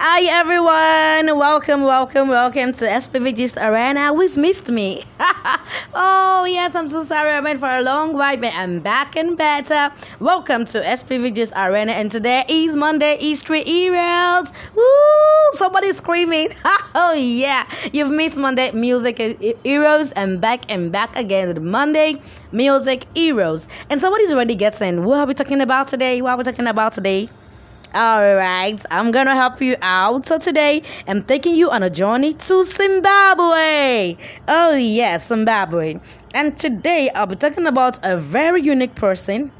Hi everyone, welcome, welcome, welcome to SPV Gist Arena. Who's missed me? oh yes, I'm so sorry. I went for a long while, but I'm back and better. Welcome to SPV Gist Arena, and today is Monday History Heroes. Woo! Somebody screaming! oh yeah, you've missed Monday Music Heroes, and back and back again with Monday Music Heroes. And somebody's already guessing. What are we talking about today? What are we talking about today? All right, I'm gonna help you out. So today, I'm taking you on a journey to Zimbabwe. Oh yes, Zimbabwe. And today, I'll be talking about a very unique person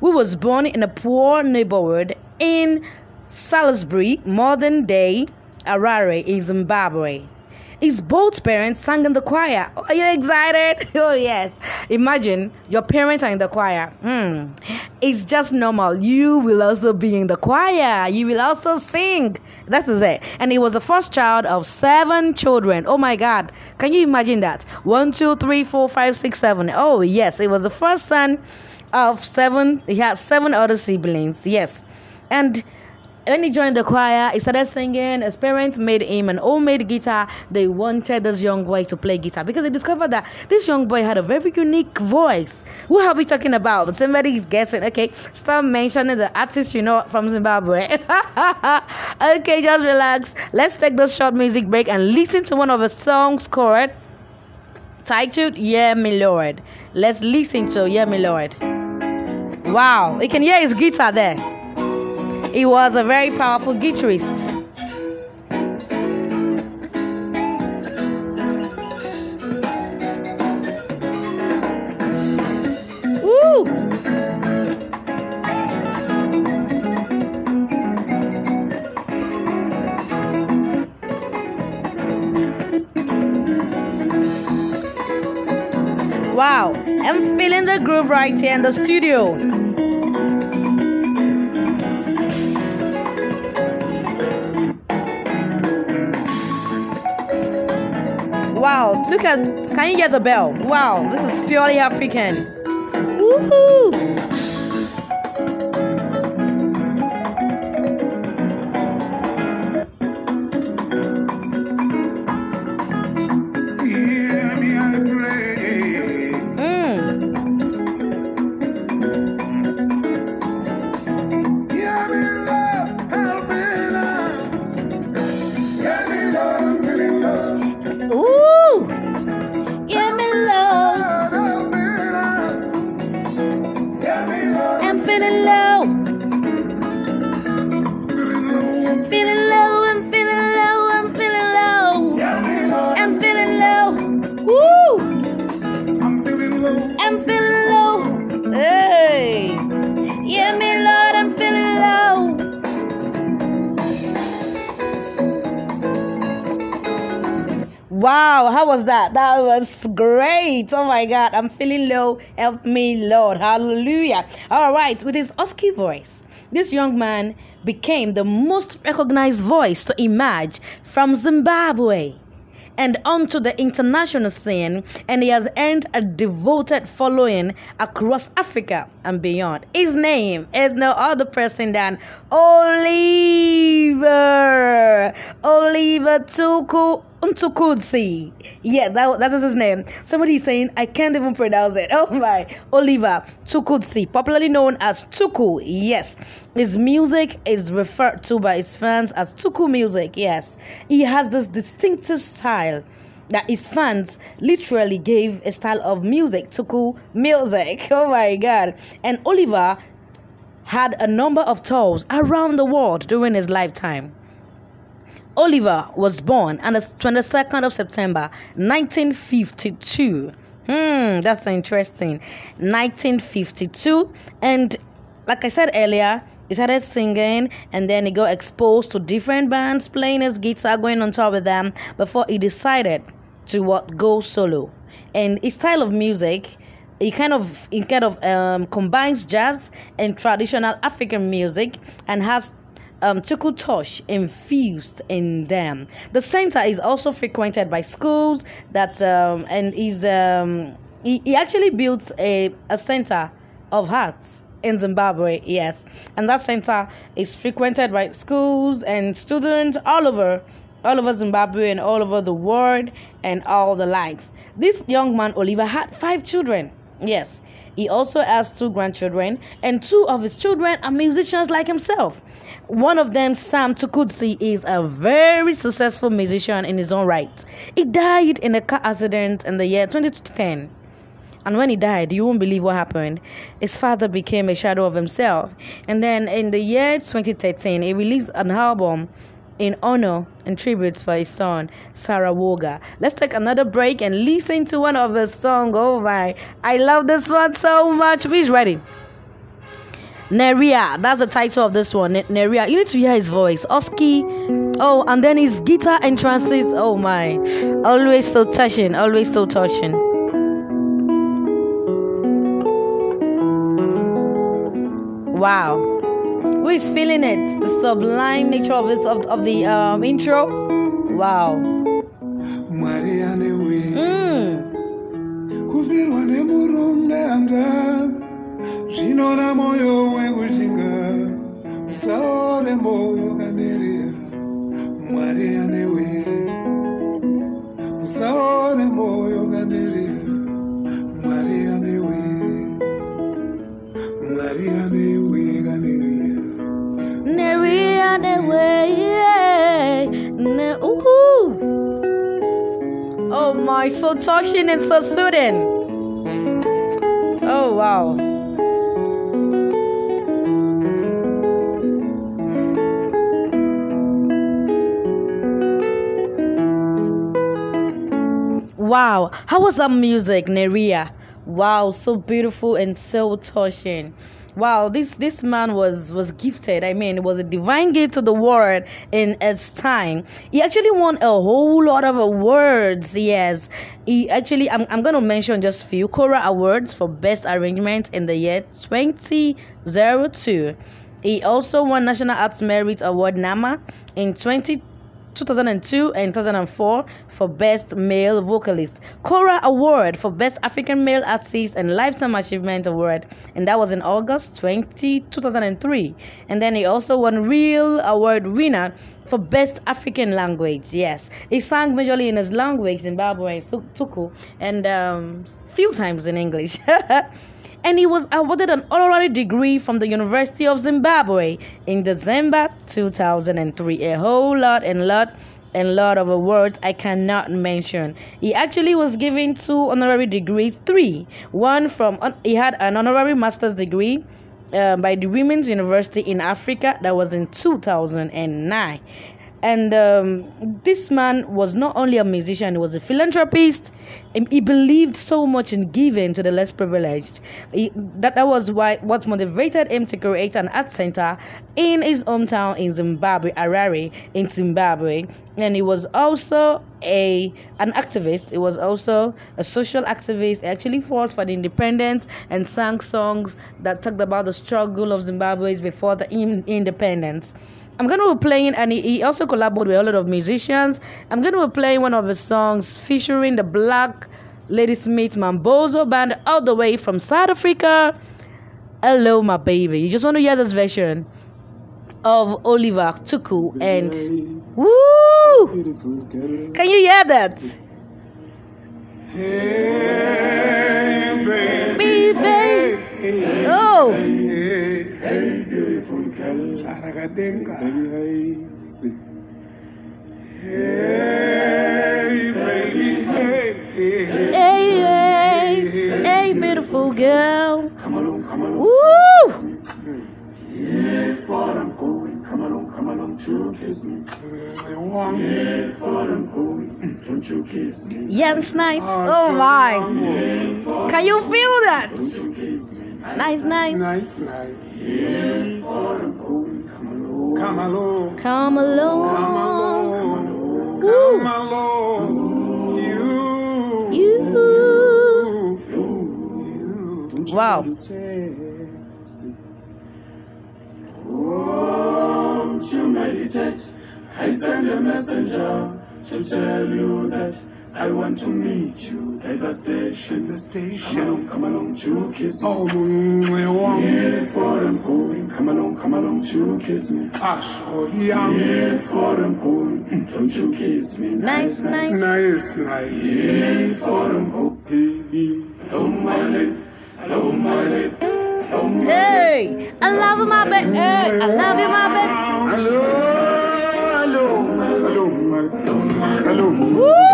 who was born in a poor neighborhood in Salisbury, modern day Harare, in Zimbabwe. His both parents sang in the choir. Are you excited? Oh, yes. Imagine your parents are in the choir. Hmm. It's just normal. You will also be in the choir. You will also sing. That is it. And he was the first child of seven children. Oh my God. Can you imagine that? One, two, three, four, five, six, seven. Oh, yes. It was the first son of seven. He had seven other siblings. Yes. And when he joined the choir, he started singing. His parents made him an homemade guitar. They wanted this young boy to play guitar because they discovered that this young boy had a very unique voice. Who are we talking about? Somebody is guessing. Okay, stop mentioning the artist you know from Zimbabwe. okay, just relax. Let's take this short music break and listen to one of the songs called titled Yeah, My Lord. Let's listen to Yeah, My Lord. Wow, you can hear his guitar there. He was a very powerful guitarist. Wow, I'm feeling the groove right here in the studio. Look at, can you get the bell? Wow, this is purely African. Woohoo! alhamdulillah Wow, how was that? That was great. Oh my God, I'm feeling low. Help me, Lord. Hallelujah. All right, with his husky voice, this young man became the most recognized voice to emerge from Zimbabwe and onto the international scene, and he has earned a devoted following across Africa and beyond. His name is no other person than Oliver. Oliver Tuku Mtukudzi. Yeah, that, that is his name. Somebody saying, I can't even pronounce it. Oh my. Oliver Tukudzi, popularly known as Tuku. Yes. His music is referred to by his fans as Tuku music. Yes. He has this distinctive style that his fans literally gave a style of music, Tuku music. Oh my God. And Oliver had a number of tours around the world during his lifetime. Oliver was born on the 22nd of September 1952. Hmm, that's interesting. 1952. And like I said earlier, he started singing and then he got exposed to different bands, playing his guitar, going on tour with them before he decided to what go solo. And his style of music he kind of he kind of um, combines jazz and traditional African music and has um, Tukutosh infused in them. The center is also frequented by schools that um, and is um, he, he actually built a, a center of arts in Zimbabwe, yes. And that center is frequented by schools and students all over all over Zimbabwe and all over the world and all the likes. This young man, Oliver, had five children. Yes. He also has two grandchildren, and two of his children are musicians like himself. One of them, Sam Tukudzi, is a very successful musician in his own right. He died in a car accident in the year 2010. And when he died, you won't believe what happened. His father became a shadow of himself. And then in the year 2013, he released an album in honor and tribute for his son, Sarawoga. Let's take another break and listen to one of his songs. Oh my, I love this one so much. Who's ready? Neria, that's the title of this one. Neria, you need to hear his voice. Oski, oh, and then his guitar entrances. Oh my, always so touching, always so touching. Wow. Who is feeling it? The sublime nature of this of, of the um, intro. Wow. Mm. Zvinona moyo wekushinga usaore moyo kanerea mwari anewe usaore mwari anewe mwari anewe. Ne. Oh my, so touching and so soothing. Oh wow. Wow, how was that music, Neria? Wow, so beautiful and so touching. Wow this this man was was gifted. I mean it was a divine gift to the world in its time. He actually won a whole lot of awards yes. He actually i'm, I'm to mention just few Kora awards for best arrangement in the year 2002 he also won national arts merit award nama in 20 2002 and 2004 for Best Male Vocalist, Kora Award for Best African Male Artist, and Lifetime Achievement Award, and that was in August 20, 2003. And then he also won Reel Award winner for Best African Language. Yes, he sang majorly in his language, Zimbabwe, Tuku, and um, few times in English. and he was awarded an honorary degree from the University of Zimbabwe in December 2003. A whole lot and lot and lot of awards I cannot mention. He actually was given two honorary degrees, three. One from he had an honorary master's degree uh, by the Women's University in Africa that was in 2009 and um, this man was not only a musician, he was a philanthropist. He believed so much in giving to the less privileged. He, that, that was why what motivated him to create an art center in his hometown in Zimbabwe, Harare, in Zimbabwe. And he was also a an activist. He was also a social activist. He actually fought for the independence and sang songs that talked about the struggle of Zimbabwe's before the independence. I'm going to be playing, and he also collaborated with a lot of musicians. I'm going to be playing one of his songs featuring the Black Ladysmith Mambazo band all the way from South Africa. Hello, my baby. You just want to hear this version of Oliver Tuku and woo! Can you hear that? Hey, baby. baby. Oh. Hey, beautiful girl. Hey, baby. Hey, hey, hey, beautiful girl. Come along, come along. Woo! Yeah, far I'm going. Come along, come along to kiss me. Yeah, far I'm going. Don't you kiss me. Yeah, it's nice. Oh, oh my. Can you feel that? Nice, nice. Nice, nice. Yeah, far I'm going. Come along. Come along. Come along. Come along. Come along. You. You. You. Wow. Won't you meditate? I send a messenger to tell you that I want to meet you at the station. the Come along, come along to kiss me. Oh, we want Before I'm going, come along, come along to kiss me. Ash, oh, yeah. Before I'm going, don't you kiss me. Nice, nice. Nice, nice. Before I'm going, hello my lady, hello my lady, hello Hey, I love you, my baby. I love you, my baby. Hello, hello, hello, my- hello. Woo! Hello,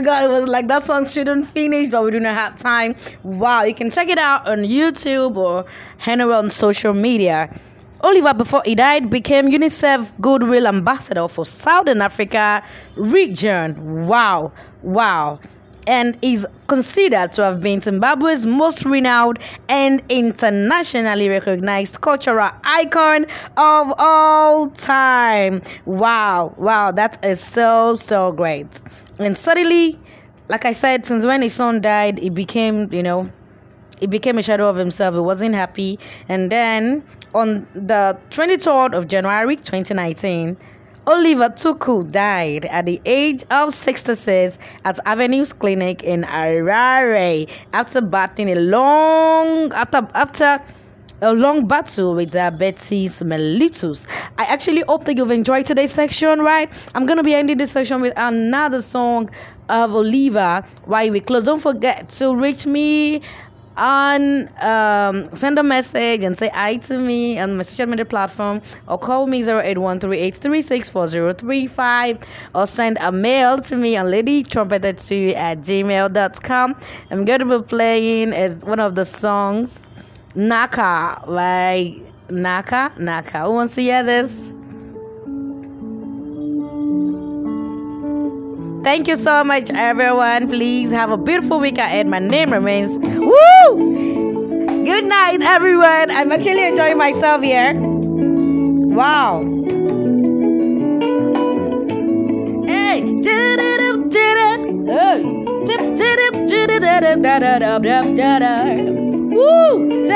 God! It was like that song shouldn't finish, but we do not have time. Wow! You can check it out on YouTube or anywhere on social media. Oliver, before he died, became UNICEF Goodwill Ambassador for Southern Africa region. Wow! Wow! And is considered to have been Zimbabwe's most renowned and internationally recognized cultural icon of all time. Wow, wow, that is so, so great. And suddenly, like I said, since when his son died, he became, you know, he became a shadow of himself. He wasn't happy. And then on the 23rd of January 2019, Oliver Tuku died at the age of 66 at Avenues Clinic in Harare after battling a long after after a long battle with diabetes mellitus. I actually hope that you've enjoyed today's section, right? I'm gonna be ending this section with another song of Oliver while we close. Don't forget to reach me on um, send a message and say hi to me on my social media platform or call me 0813836435 or send a mail to me on ladytrumpeter2 at gmail.com i'm going to be playing as one of the songs naka like naka naka who wants to hear this Thank you so much, everyone. Please have a beautiful week ahead. My name remains Woo! Good night, everyone. I'm actually enjoying myself here. Wow. Hey. Woo!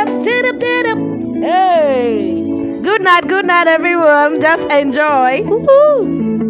Hey. Good night, good night, everyone. Just enjoy. Woo-hoo.